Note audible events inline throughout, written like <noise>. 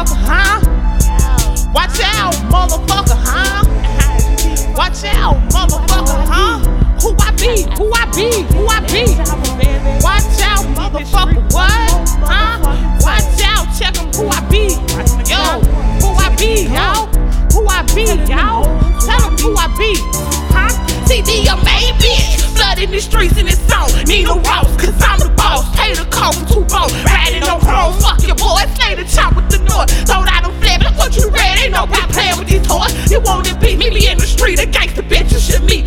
motherfucker, huh? Watch out, motherfucker, huh? Watch out, motherfucker, huh? Who I be? Who I be? Who I be? Watch out, motherfucker, what? Huh? Watch out, check em who I be. Yo, who I be, yo? Who I be, yo? Tell them who I be, huh? TD, a main bitch. Blood in the streets and it's on. Nina Ross, cause I'm In the street, a gangster bitch, you should me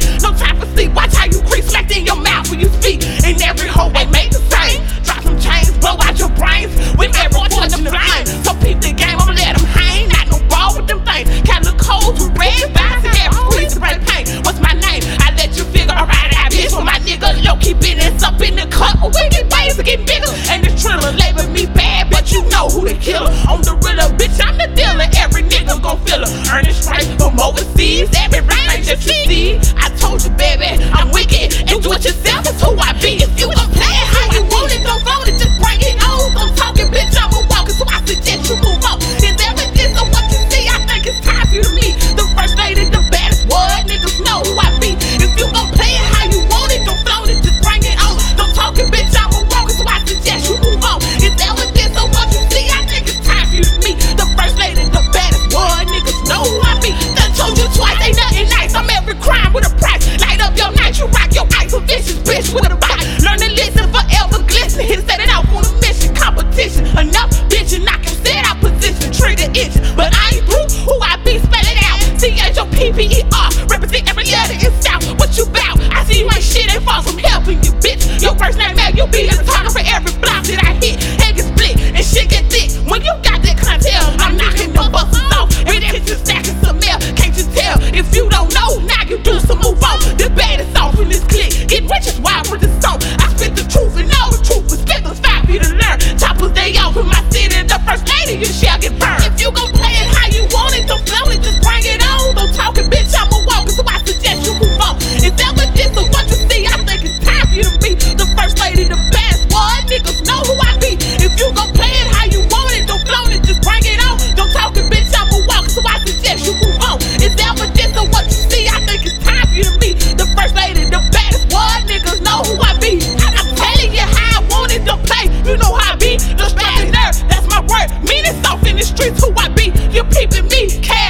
me.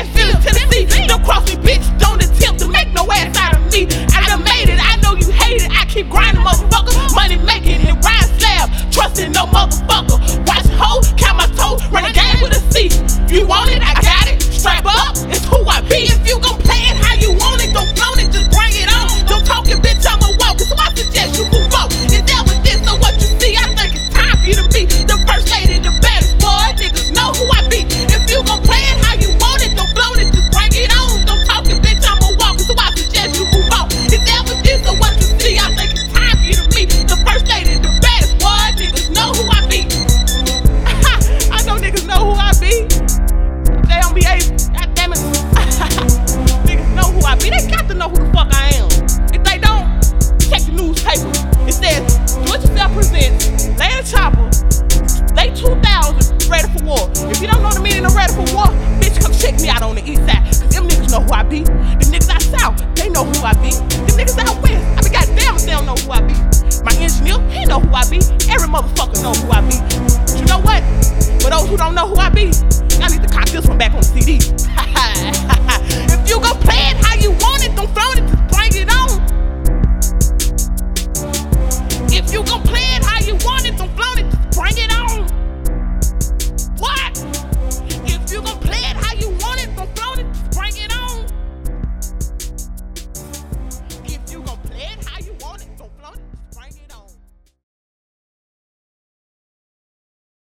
know who I be. But you know what? For those who don't know who I be, I need to cop this one back on the CD. <laughs>